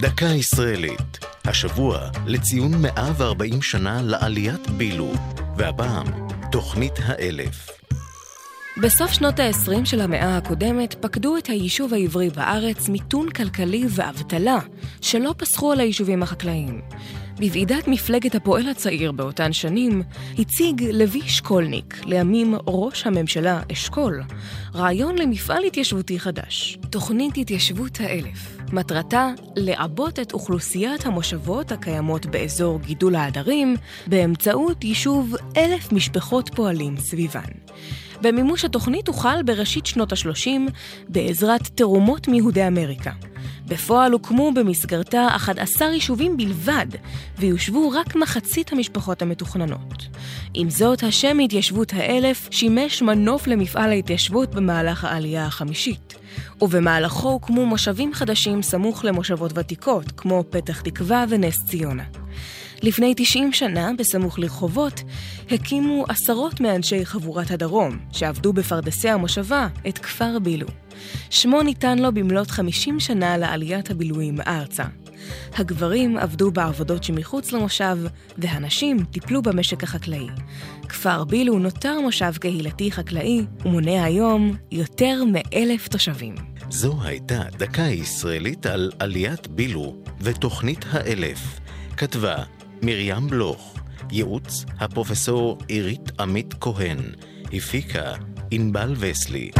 דקה ישראלית, השבוע לציון 140 שנה לעליית בילו, והפעם, תוכנית האלף. בסוף שנות ה-20 של המאה הקודמת פקדו את היישוב העברי בארץ מיתון כלכלי ואבטלה שלא פסחו על היישובים החקלאיים. בוועידת מפלגת הפועל הצעיר באותן שנים, הציג לוי שקולניק, לימים ראש הממשלה אשכול, רעיון למפעל התיישבותי חדש, תוכנית התיישבות האלף. מטרתה לעבות את אוכלוסיית המושבות הקיימות באזור גידול העדרים באמצעות יישוב אלף משפחות פועלים סביבן. ומימוש התוכנית הוחל בראשית שנות ה-30 בעזרת תרומות מיהודי אמריקה. בפועל הוקמו במסגרתה 11 יישובים בלבד, ויושבו רק מחצית המשפחות המתוכננות. עם זאת, השם התיישבות האלף שימש מנוף למפעל ההתיישבות במהלך העלייה החמישית, ובמהלכו הוקמו מושבים חדשים סמוך למושבות ותיקות, כמו פתח תקווה ונס ציונה. לפני 90 שנה, בסמוך לרחובות, הקימו עשרות מאנשי חבורת הדרום, שעבדו בפרדסי המושבה, את כפר בילו. שמו ניתן לו במלאת 50 שנה לעליית הבילויים ארצה. הגברים עבדו בעבודות שמחוץ למושב, והנשים טיפלו במשק החקלאי. כפר בילו נותר מושב קהילתי חקלאי, ומונה היום יותר מאלף תושבים. זו הייתה דקה ישראלית על עליית בילו ותוכנית האלף. כתבה מרים בלוך, ייעוץ הפרופסור עירית עמית כהן, הפיקה ענבל וסלי.